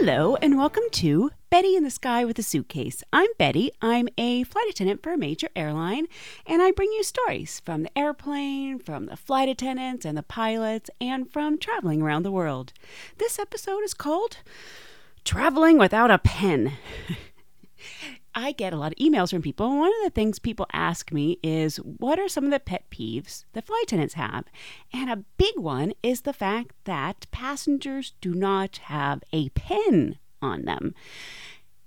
Hello, and welcome to Betty in the Sky with a Suitcase. I'm Betty. I'm a flight attendant for a major airline, and I bring you stories from the airplane, from the flight attendants and the pilots, and from traveling around the world. This episode is called Traveling Without a Pen. I get a lot of emails from people, one of the things people ask me is what are some of the pet peeves that flight attendants have? And a big one is the fact that passengers do not have a pen on them.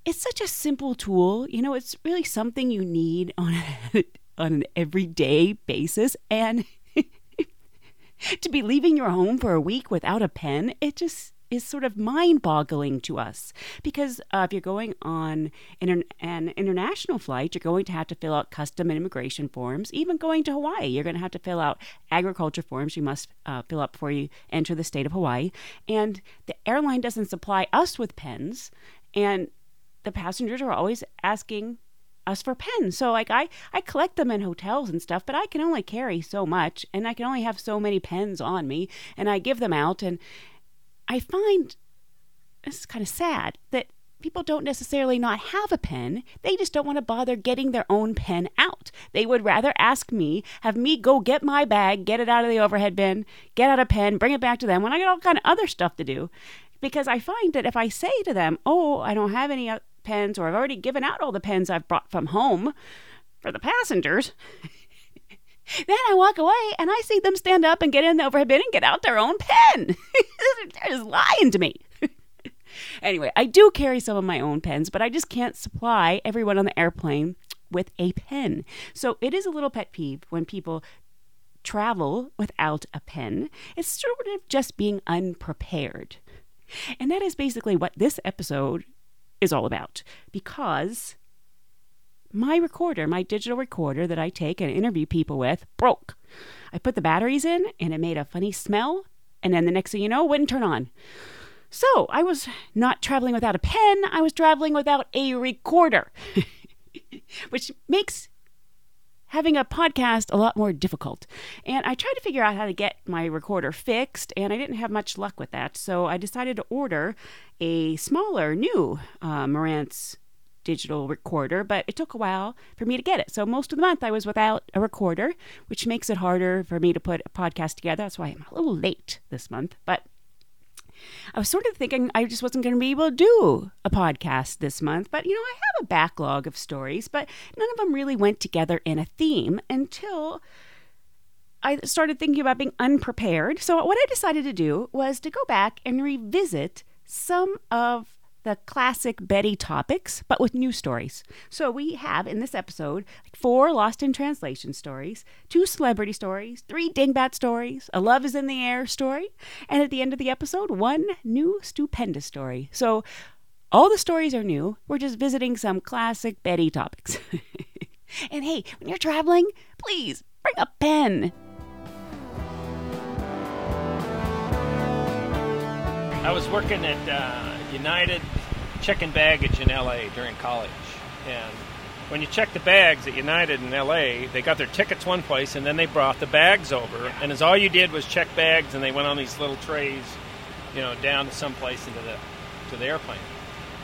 It's such a simple tool, you know, it's really something you need on, on an everyday basis. And to be leaving your home for a week without a pen, it just is sort of mind boggling to us because uh, if you're going on inter- an international flight, you're going to have to fill out custom and immigration forms. Even going to Hawaii, you're going to have to fill out agriculture forms you must uh, fill up before you enter the state of Hawaii. And the airline doesn't supply us with pens, and the passengers are always asking us for pens. So like I I collect them in hotels and stuff, but I can only carry so much and I can only have so many pens on me and I give them out and I find this is kind of sad that people don't necessarily not have a pen. They just don't want to bother getting their own pen out. They would rather ask me, have me go get my bag, get it out of the overhead bin, get out a pen, bring it back to them when I got all kind of other stuff to do. Because I find that if I say to them, "Oh, I don't have any uh, pens or I've already given out all the pens I've brought from home for the passengers, then I walk away and I see them stand up and get in the overhead bin and get out their own pen. They're just lying to me. anyway, I do carry some of my own pens, but I just can't supply everyone on the airplane with a pen. So it is a little pet peeve when people travel without a pen. It's sort of just being unprepared. And that is basically what this episode is all about because my recorder, my digital recorder that I take and interview people with, broke. I put the batteries in and it made a funny smell, and then the next thing you know, wouldn't turn on. So I was not traveling without a pen, I was traveling without a recorder, which makes having a podcast a lot more difficult. And I tried to figure out how to get my recorder fixed, and I didn't have much luck with that. So I decided to order a smaller, new uh, Marantz digital recorder, but it took a while for me to get it. So most of the month I was without a recorder, which makes it harder for me to put a podcast together. That's why I'm a little late this month, but I was sort of thinking I just wasn't going to be able to do a podcast this month, but you know, I have a backlog of stories, but none of them really went together in a theme until I started thinking about being unprepared. So, what I decided to do was to go back and revisit some of the classic Betty topics, but with new stories. So we have in this episode four Lost in Translation stories, two celebrity stories, three dingbat stories, a Love is in the Air story, and at the end of the episode, one new stupendous story. So all the stories are new. We're just visiting some classic Betty topics. and hey, when you're traveling, please bring a pen. I was working at uh, United checking baggage in LA during college. And when you check the bags at United in LA, they got their tickets one place and then they brought the bags over. And as all you did was check bags and they went on these little trays, you know, down to some place into the to the airplane.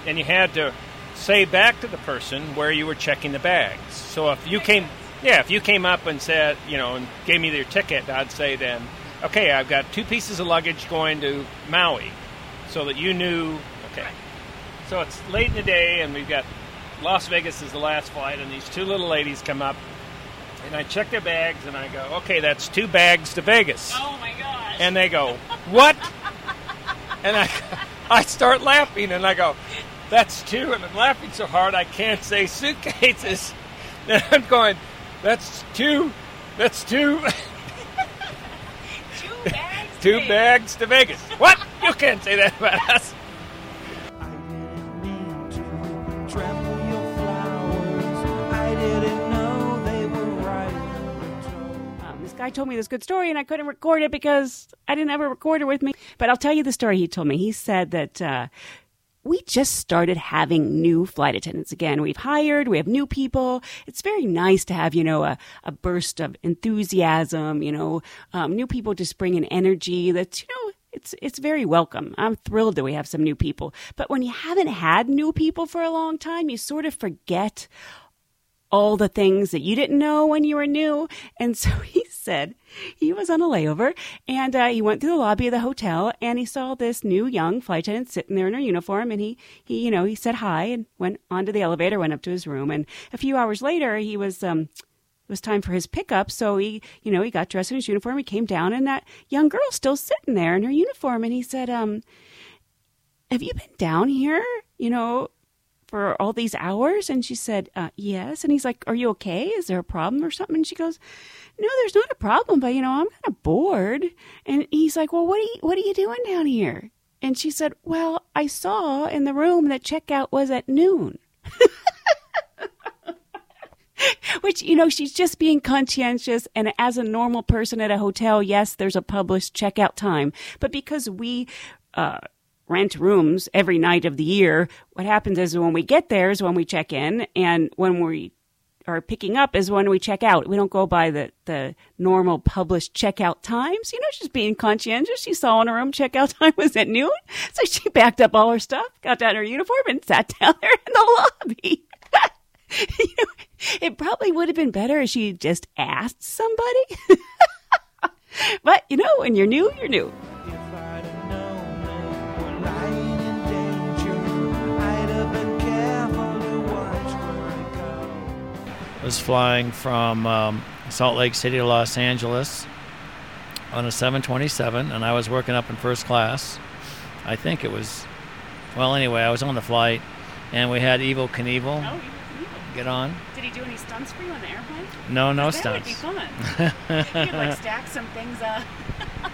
And you had to say back to the person where you were checking the bags. So if you came yeah, if you came up and said, you know, and gave me your ticket, I'd say then, okay, I've got two pieces of luggage going to Maui so that you knew. Okay. So it's late in the day, and we've got Las Vegas is the last flight, and these two little ladies come up, and I check their bags, and I go, okay, that's two bags to Vegas. Oh my gosh. And they go, what? and I, I start laughing, and I go, that's two, and I'm laughing so hard I can't say suitcases. And I'm going, that's two, that's two. two bags. two bags to Vegas. What? You can't say that about us. Guy told me this good story, and I couldn't record it because I didn't have a recorder with me. But I'll tell you the story he told me. He said that uh, we just started having new flight attendants again. We've hired, we have new people. It's very nice to have, you know, a, a burst of enthusiasm, you know, um, new people just bring an energy that's, you know, it's it's very welcome. I'm thrilled that we have some new people. But when you haven't had new people for a long time, you sort of forget all the things that you didn't know when you were new. And so he said he was on a layover and uh, he went through the lobby of the hotel and he saw this new young flight attendant sitting there in her uniform and he, he, you know, he said hi and went onto the elevator, went up to his room. And a few hours later, he was, um, it was time for his pickup. So he, you know, he got dressed in his uniform. He came down and that young girl still sitting there in her uniform. And he said, um, have you been down here? You know, for all these hours? And she said, uh, Yes. And he's like, Are you okay? Is there a problem or something? And she goes, No, there's not a problem, but you know, I'm kind of bored. And he's like, Well, what are you, what are you doing down here? And she said, Well, I saw in the room that checkout was at noon. Which, you know, she's just being conscientious. And as a normal person at a hotel, yes, there's a published checkout time. But because we, uh, rent rooms every night of the year. What happens is when we get there is when we check in, and when we are picking up is when we check out. We don't go by the, the normal published checkout times. You know, she's being conscientious. She saw in her room checkout time was at noon. So she backed up all her stuff, got down her uniform, and sat down there in the lobby. you know, it probably would have been better if she just asked somebody. but, you know, when you're new, you're new. Was flying from um, Salt Lake City to Los Angeles on a 727, and I was working up in first class. I think it was, well, anyway, I was on the flight, and we had Evel Knievel Oh, get on. Did he do any stunts for you on the airplane? No, no that would be fun. you could like stack some things up.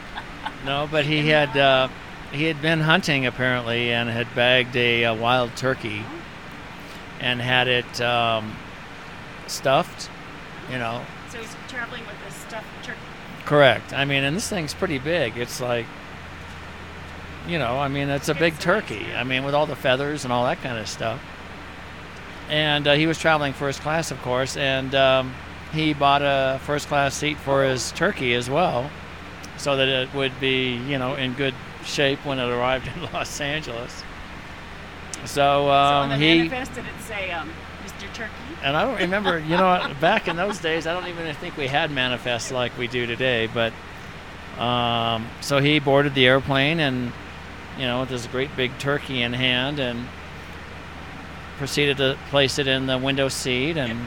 No, but he had uh, he had been hunting apparently and had bagged a, uh wild turkey and had it um, stuffed. You know, So he's traveling with this stuffed turkey. Correct. I mean, and this thing's pretty big. It's like, you know, I mean, it's a big turkey. I mean, with all the feathers and all that kind of stuff. And uh, he was traveling first class, of course, and um, he bought a first class seat for his turkey as well, so that it would be, you know, in good shape when it arrived in Los Angeles. So, so um, the he. did it say um, Mr. Turkey? And I don't remember, you know, back in those days, I don't even think we had manifests like we do today. But um, so he boarded the airplane and, you know, with this great big turkey in hand and proceeded to place it in the window seat and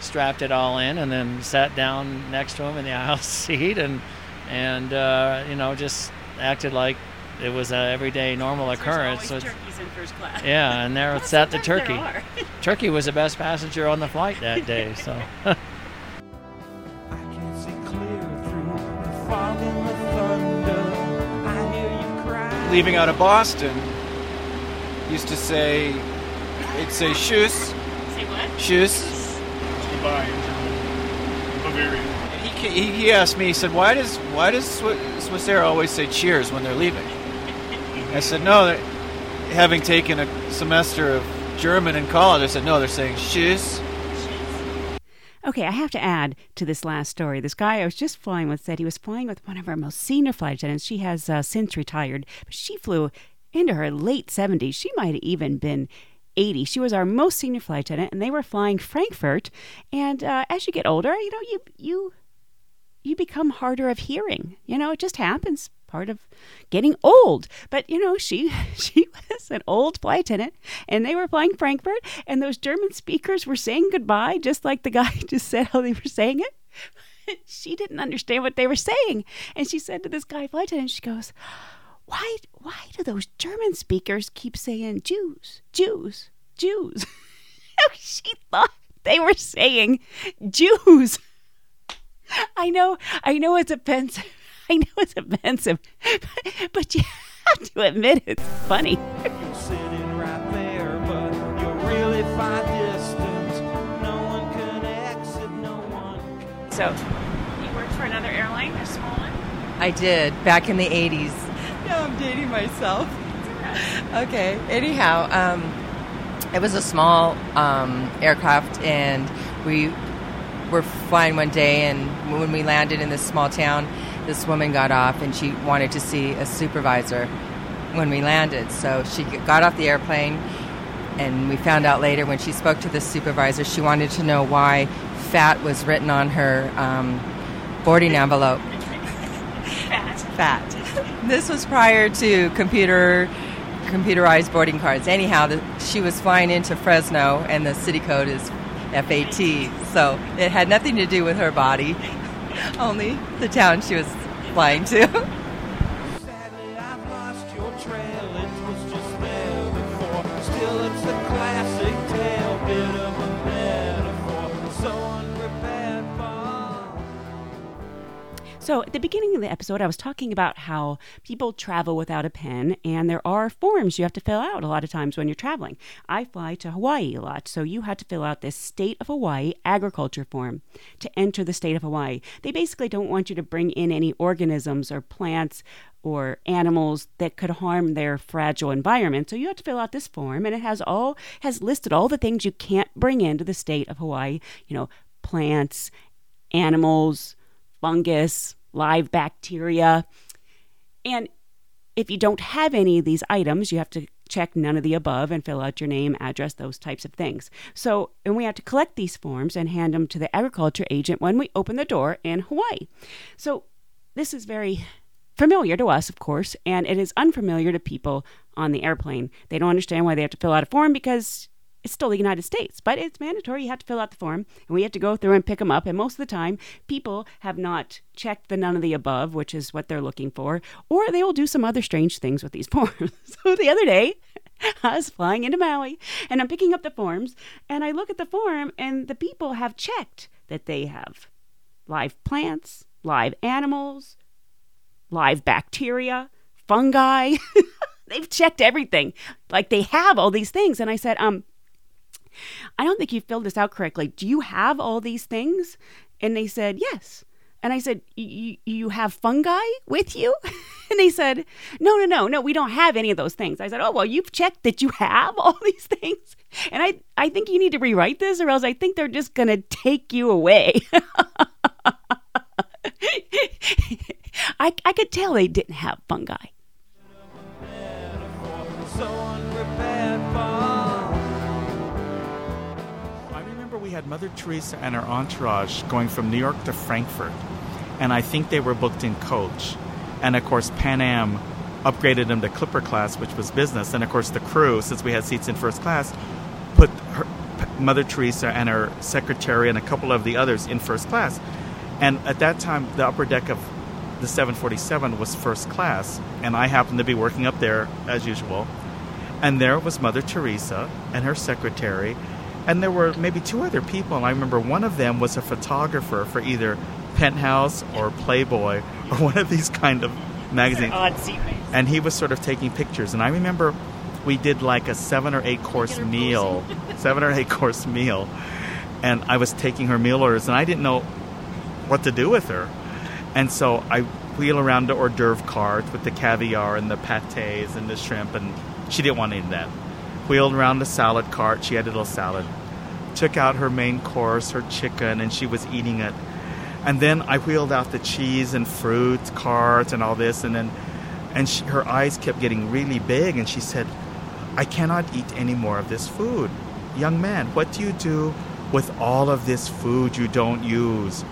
strapped it all in and then sat down next to him in the aisle seat and, and uh, you know, just acted like it was an everyday normal There's occurrence. always with- turkeys in first class. yeah, and there Well, sat the turkey. Turkey was the best passenger on the flight that day. So, I can see clear through the fog and the thunder. I hear you cry. leaving out of Boston, used to say, it'd say "Tschüss, Say what? Tschüss." Goodbye in German. Bavarian. He, he, he asked me, he said, "Why does why does Swi- Swiss Air always say cheers when they're leaving?" I said, "No, having taken a semester of German in college, I said, no, they're saying Tschüss." Okay, I have to add to this last story. This guy I was just flying with said he was flying with one of our most senior flight attendants. She has uh, since retired, but she flew into her late 70s. She might have even been 80. She was our most senior flight attendant, and they were flying Frankfurt. And uh, as you get older, you know, you you you become harder of hearing. You know, it just happens. Part of getting old. But you know, she she was an old flight attendant, and they were flying Frankfurt, and those German speakers were saying goodbye, just like the guy just said how they were saying it. she didn't understand what they were saying, and she said to this guy flight attendant, she goes, "Why why do those German speakers keep saying Jews, Jews, Jews?" Oh, she thought they were saying Jews. I know, I know it's offensive. I know it's offensive, but, but you have to admit it's funny. You're sitting right there, but you're really far distant. No one can exit, no one can. So, you worked for another airline, a small one? I did back in the 80s. Now I'm dating myself. Okay. Anyhow, um, it was a small um, aircraft, and we were flying one day, and when we landed in this small town, this woman got off and she wanted to see a supervisor when we landed. So she got off the airplane, and we found out later when she spoke to the supervisor, she wanted to know why fat was written on her um, boarding envelope. Fat. This was prior to computer computerized boarding cards. Anyhow, the, she was flying into Fresno, and the city code is FAT. So it had nothing to do with her body, only the town she was flying to. So, at the beginning of the episode, I was talking about how people travel without a pen, and there are forms you have to fill out a lot of times when you're traveling. I fly to Hawaii a lot, so you had to fill out this State of Hawaii agriculture form to enter the state of Hawaii. They basically don't want you to bring in any organisms or plants or animals that could harm their fragile environment. So you have to fill out this form and it has all has listed all the things you can't bring into the state of Hawaii, you know, plants, animals, fungus, live bacteria. And if you don't have any of these items, you have to check none of the above and fill out your name, address, those types of things. So, and we have to collect these forms and hand them to the agriculture agent when we open the door in Hawaii. So, this is very familiar to us, of course, and it is unfamiliar to people on the airplane. They don't understand why they have to fill out a form because it's still the United States, but it's mandatory. You have to fill out the form, and we have to go through and pick them up. And most of the time, people have not checked the none of the above, which is what they're looking for, or they will do some other strange things with these forms. so the other day, I was flying into Maui, and I'm picking up the forms, and I look at the form, and the people have checked that they have live plants, live animals, live bacteria, fungi. They've checked everything. Like they have all these things. And I said, um, I don't think you filled this out correctly. Do you have all these things? And they said, yes. And I said, "Y- y- you have fungi with you? And they said, no, no, no, no, we don't have any of those things. I said, oh, well, you've checked that you have all these things. And I, I think you need to rewrite this or else I think they're just going to take you away. I, I could tell they didn't have fungi. We had Mother Teresa and her entourage going from New York to Frankfurt, and I think they were booked in coach. And of course, Pan Am upgraded them to Clipper class, which was business. And of course, the crew, since we had seats in first class, put her, Mother Teresa and her secretary and a couple of the others in first class. And at that time, the upper deck of the 747 was first class, and I happened to be working up there as usual. And there was Mother Teresa and her secretary, and there were maybe two other people. And I remember one of them was a photographer for either Penthouse or Playboy or one of these kind of magazines. Odd seatmates. And he was sort of taking pictures. And I remember we did like a seven or eight course meal, seven or eight course meal. And I was taking her meal orders, and I didn't know what to do with her. And so I wheel around the hors d'oeuvre cart with the caviar and the pates and the shrimp, and she didn't want any of that. Wheeled around the salad cart, she had a little salad. Took out her main course, her chicken, and she was eating it. And then I wheeled out the cheese and fruit cart and all this, and then and she, her eyes kept getting really big, and she said, "I cannot eat any more of this food." Young man, what do you do with all of this food you don't use?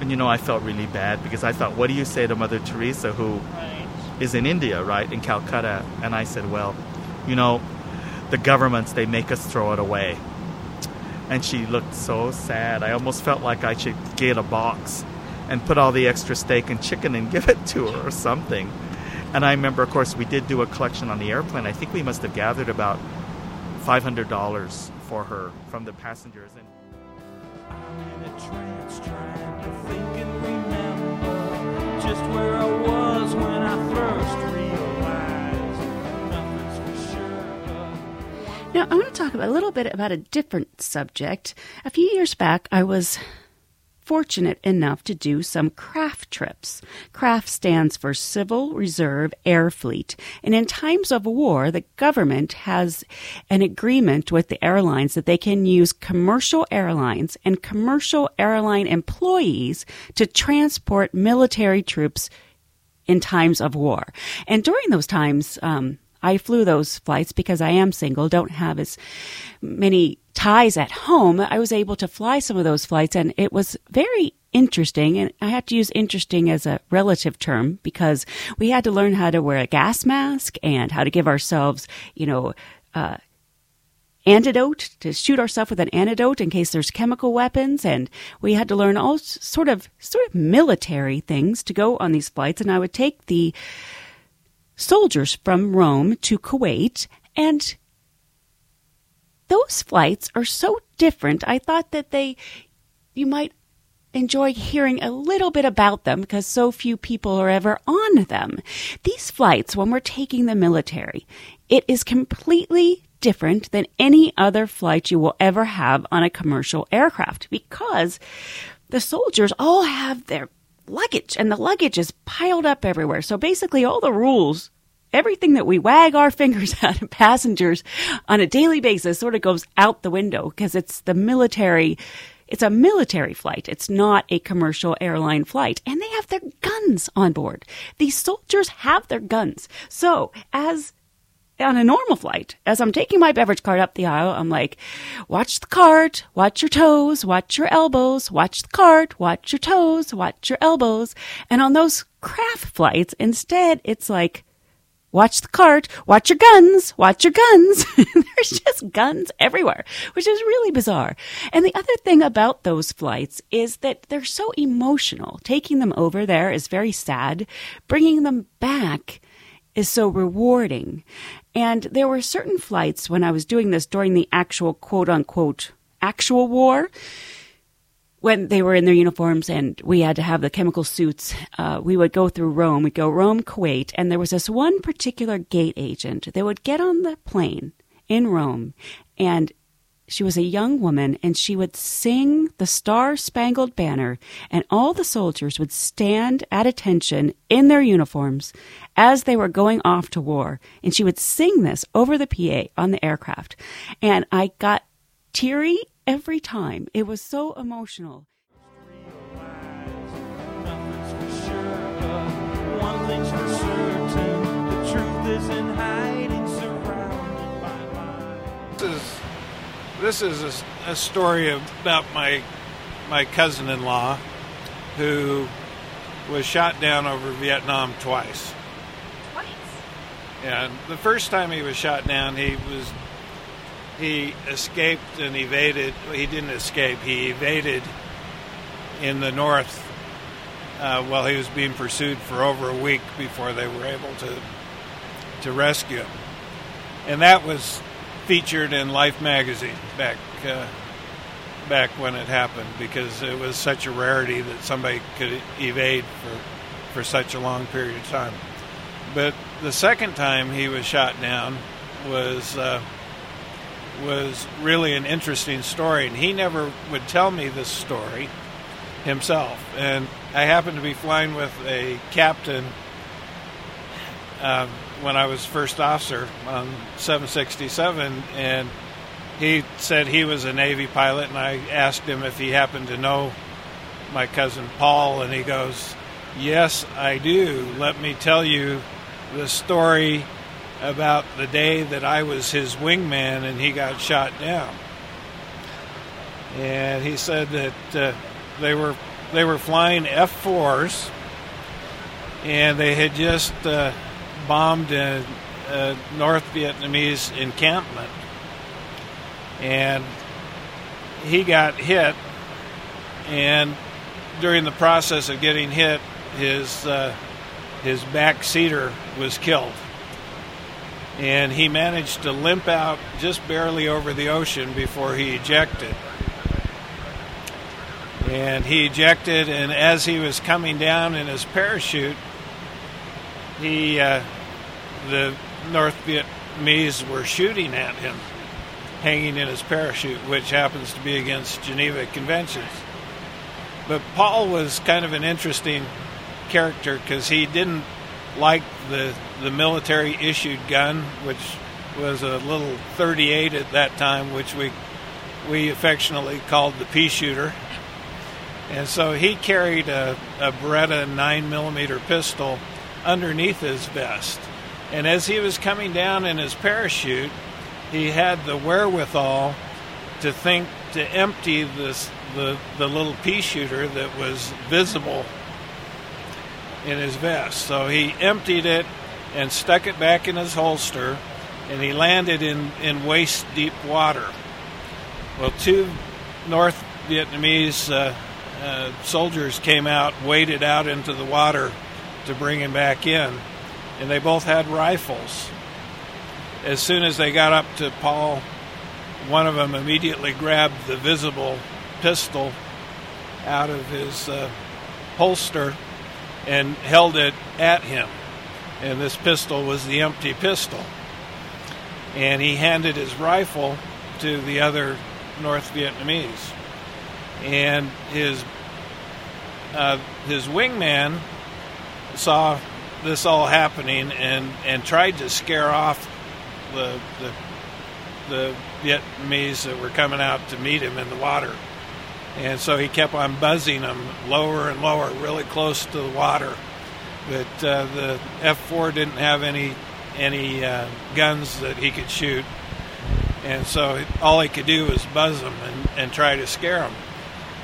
And you know, I felt really bad because I thought, what do you say to Mother Teresa, who is in India, right, in Calcutta? And I said, well, you know, the governments, they make us throw it away. And she looked so sad. I almost felt like I should get a box and put all the extra steak and chicken and give it to her or something. And I remember, of course, we did do a collection on the airplane. I think we must have gathered about $500 for her from the passengers. And just where I was when I first realized Now, I want to talk a little bit about a different subject. A few years back, I was fortunate enough to do some CRAF trips. CRAF stands for Civil Reserve Air Fleet. And in times of war, the government has an agreement with the airlines that they can use commercial airlines and commercial airline employees to transport military troops in times of war. And during those times, um, I flew those flights because I am single, don't have as many ties at home. I was able to fly some of those flights and it was very interesting. And I have to use interesting as a relative term because we had to learn how to wear a gas mask and how to give ourselves, you know, uh, antidote to shoot ourselves with an antidote in case there's chemical weapons and we had to learn all sort of sort of military things to go on these flights and I would take the soldiers from Rome to Kuwait and those flights are so different. I thought that they you might enjoy hearing a little bit about them because so few people are ever on them. These flights, when we're taking the military, it is completely different than any other flight you will ever have on a commercial aircraft because the soldiers all have their luggage and the luggage is piled up everywhere. So basically all the rules everything that we wag our fingers at passengers on a daily basis sort of goes out the window because it's the military it's a military flight. It's not a commercial airline flight. And they have their guns on board. These soldiers have their guns. So as on a normal flight, as I'm taking my beverage cart up the aisle, I'm like, watch the cart, watch your toes, watch your elbows, watch the cart, watch your toes, watch your elbows. And on those CRAF flights, instead, it's like, watch the cart, watch your guns, watch your guns. There's just guns everywhere, which is really bizarre. And the other thing about those flights is that they're so emotional. Taking them over there is very sad. Bringing them back is so rewarding. And there were certain flights when I was doing this during the actual quote unquote actual war when they were in their uniforms and we had to have the chemical suits, uh, we would go through Rome. We'd go Rome, Kuwait, and there was this one particular gate agent that would get on the plane in Rome, and she was a young woman, and she would sing the Star Spangled Banner, and all the soldiers would stand at attention in their uniforms as they were going off to war, and she would sing this over the PA on the aircraft, and I got teary every time. It was so emotional. Nothing's for sure, but one thing's for certain: the truth is in hiding, surrounded by lies. This is this is a story about my my cousin-in-law who was shot down over Vietnam twice. Twice. And the first time he was shot down, he was he escaped and evaded. He didn't escape. He evaded in the north uh, while he was being pursued for over a week before they were able to to rescue him. And that was featured in Life magazine back uh, back when it happened because it was such a rarity that somebody could evade for for such a long period of time. But the second time he was shot down was uh, was really an interesting story, and he never would tell me this story himself. And I happened to be flying with a captain um, when I was first officer on 767, and he said he was a Navy pilot, and I asked him if he happened to know my cousin Paul, and he goes, Yes, I do. Let me tell you the story about the day that I was his wingman and he got shot down. And he said that uh, they were they were flying F4s and they had just uh, bombed a, a North Vietnamese encampment. And he got hit, and during the process of getting hit, his uh, his back seater was killed, and he managed to limp out just barely over the ocean before he ejected. And he ejected, and as he was coming down in his parachute, he uh, the North Vietnamese were shooting at him, hanging in his parachute, which happens to be against Geneva Conventions. But Paul was kind of an interesting character because he didn't like the the military issued gun, which was a little 38 at that time, which we we affectionately called the pea shooter. And so he carried a, a Beretta 9 millimeter pistol underneath his vest. And as he was coming down in his parachute, he had the wherewithal to think to empty this the, the little pea shooter that was visible in his vest. So he emptied it and stuck it back in his holster, and he landed in, in waist deep water. Well, two North Vietnamese uh, uh, soldiers came out, waded out into the water to bring him back in, and they both had rifles. As soon as they got up to Paul, one of them immediately grabbed the visible pistol out of his uh, holster and held it at him. And this pistol was the empty pistol. And he handed his rifle to the other North Vietnamese. And his uh, his wingman saw this all happening and, and tried to scare off the, the the Vietnamese that were coming out to meet him in the water. And so he kept on buzzing them lower and lower, really close to the water. But uh, the F4 didn't have any any uh, guns that he could shoot, and so all he could do was buzz them and, and try to scare them.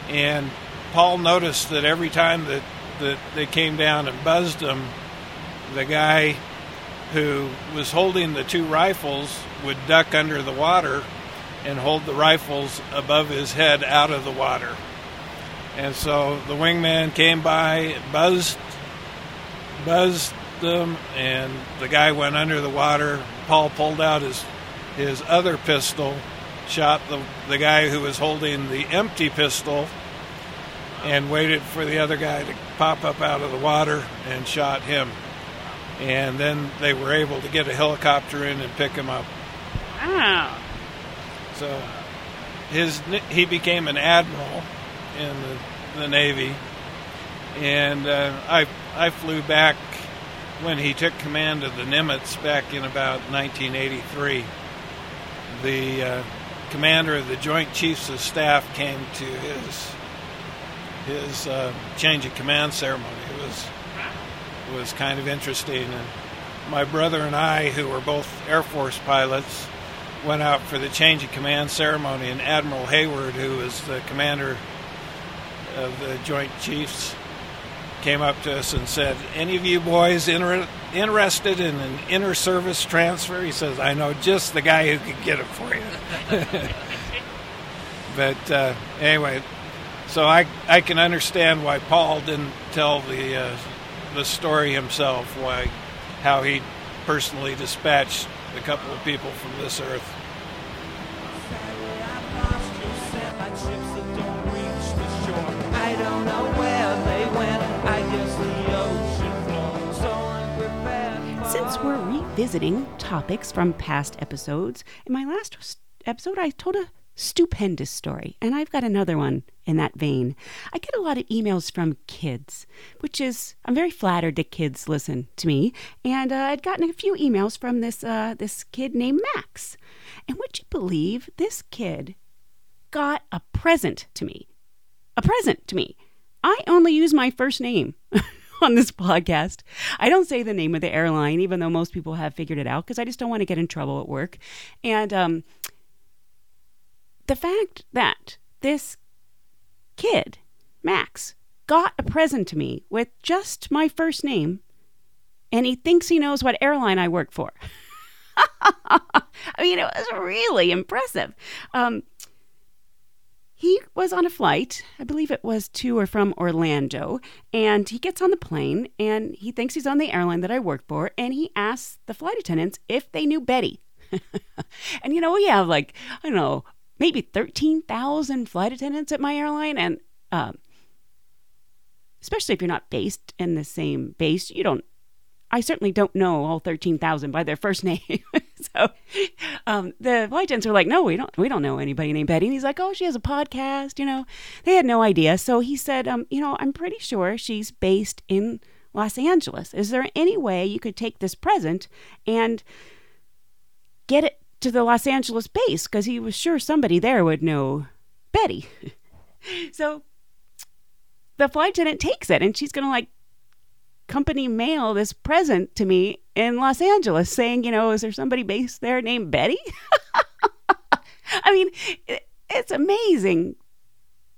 And Paul noticed that every time that, that they came down and buzzed him, the guy who was holding the two rifles would duck under the water and hold the rifles above his head out of the water. And so the wingman came by, buzzed, buzzed them, and the guy went under the water. Paul pulled out his his other pistol, shot the the guy who was holding the empty pistol, and waited for the other guy to pop up out of the water and shot him. And then they were able to get a helicopter in and pick him up. Wow. So his he became an admiral in the, the Navy, and uh, I I flew back when he took command of the Nimitz back in about 1983. The uh, commander of the Joint Chiefs of Staff came to his his uh, change of command ceremony. It was was kind of interesting, and my brother and I, who were both Air Force pilots, went out for the change of command ceremony, and Admiral Hayward, who was the commander of the Joint Chiefs, came up to us and said, "Any of you boys inter- interested in an inter-service transfer?" He says, "I know just the guy who could get it for you." but uh, anyway, so I I can understand why Paul didn't tell the uh, the story himself, why how he personally dispatched a couple of people from this earth. I don't know where they went. I guess the ocean floor. So unprepared. for Since we're revisiting topics from past episodes, in my last episode, I told a stupendous story, and I've got another one in that vein. I get a lot of emails from kids, which is I'm very flattered that kids listen to me, and uh, I'd gotten a few emails from this uh, this kid named Max, and would you believe this kid got a present to me? A present to me. I only use my first name on this podcast. I don't say the name of the airline, even though most people have figured it out, because I just don't want to get in trouble at work. And um, the fact that this kid, Max, got a present to me with just my first name, and he thinks he knows what airline I work for. I mean, it was really impressive. Um, he was on a flight, I believe it was to or from Orlando, and he gets on the plane and he thinks he's on the airline that I work for, and he asks the flight attendants if they knew Betty. and you know, we have like, I don't know, maybe 13,000 flight attendants at my airline, and um, especially if you're not based in the same base, you don't. I certainly don't know all 13,000 by their first name. so um, the flight attendants are like, "No, we don't. We don't know anybody named Betty." And he's like, "Oh, she has a podcast." You know, they had no idea. So he said, um, "You know, I'm pretty sure she's based in Los Angeles. Is there any way you could take this present and get it to the Los Angeles base? Because he was sure somebody there would know Betty." so the flight attendant takes it, and she's gonna like company mail this present to me in Los Angeles saying, you know, is there somebody based there named Betty? I mean, it, it's amazing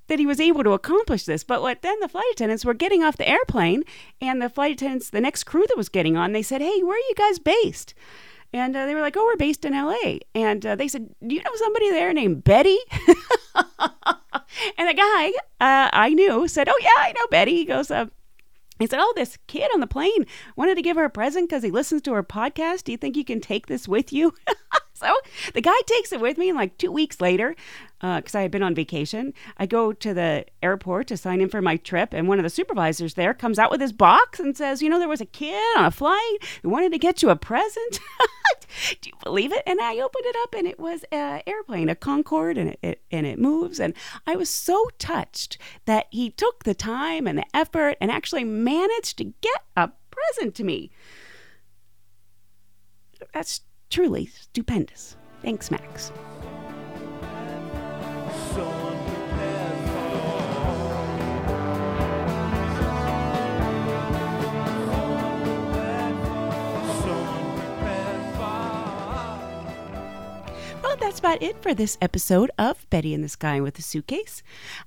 that he was able to accomplish this. But what then the flight attendants were getting off the airplane, and the flight attendants, the next crew that was getting on, they said, hey, where are you guys based? And uh, they were like, oh, we're based in LA. And uh, they said, do you know somebody there named Betty? and the guy uh, I knew said, oh, yeah, I know Betty. He goes, uh, he said, Oh, this kid on the plane wanted to give her a present because he listens to her podcast. Do you think you can take this with you? so the guy takes it with me, and like two weeks later, uh, because I had been on vacation, I go to the airport to sign in for my trip, and one of the supervisors there comes out with his box and says, You know, there was a kid on a flight who wanted to get you a present. Do you believe it? And I opened it up, and it was an airplane, a Concorde, and it, it and it moves. And I was so touched that he took the time and the effort and actually managed to get a present to me. That's truly stupendous. Thanks, Max. That's about it for this episode of Betty in the Sky with a Suitcase.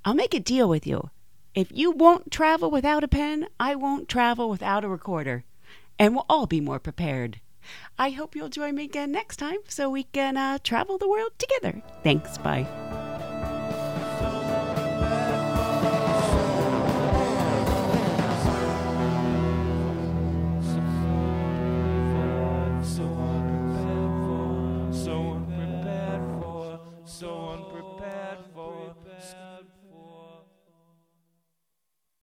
I'll make a deal with you. If you won't travel without a pen, I won't travel without a recorder. And we'll all be more prepared. I hope you'll join me again next time so we can uh, travel the world together. Thanks. Bye.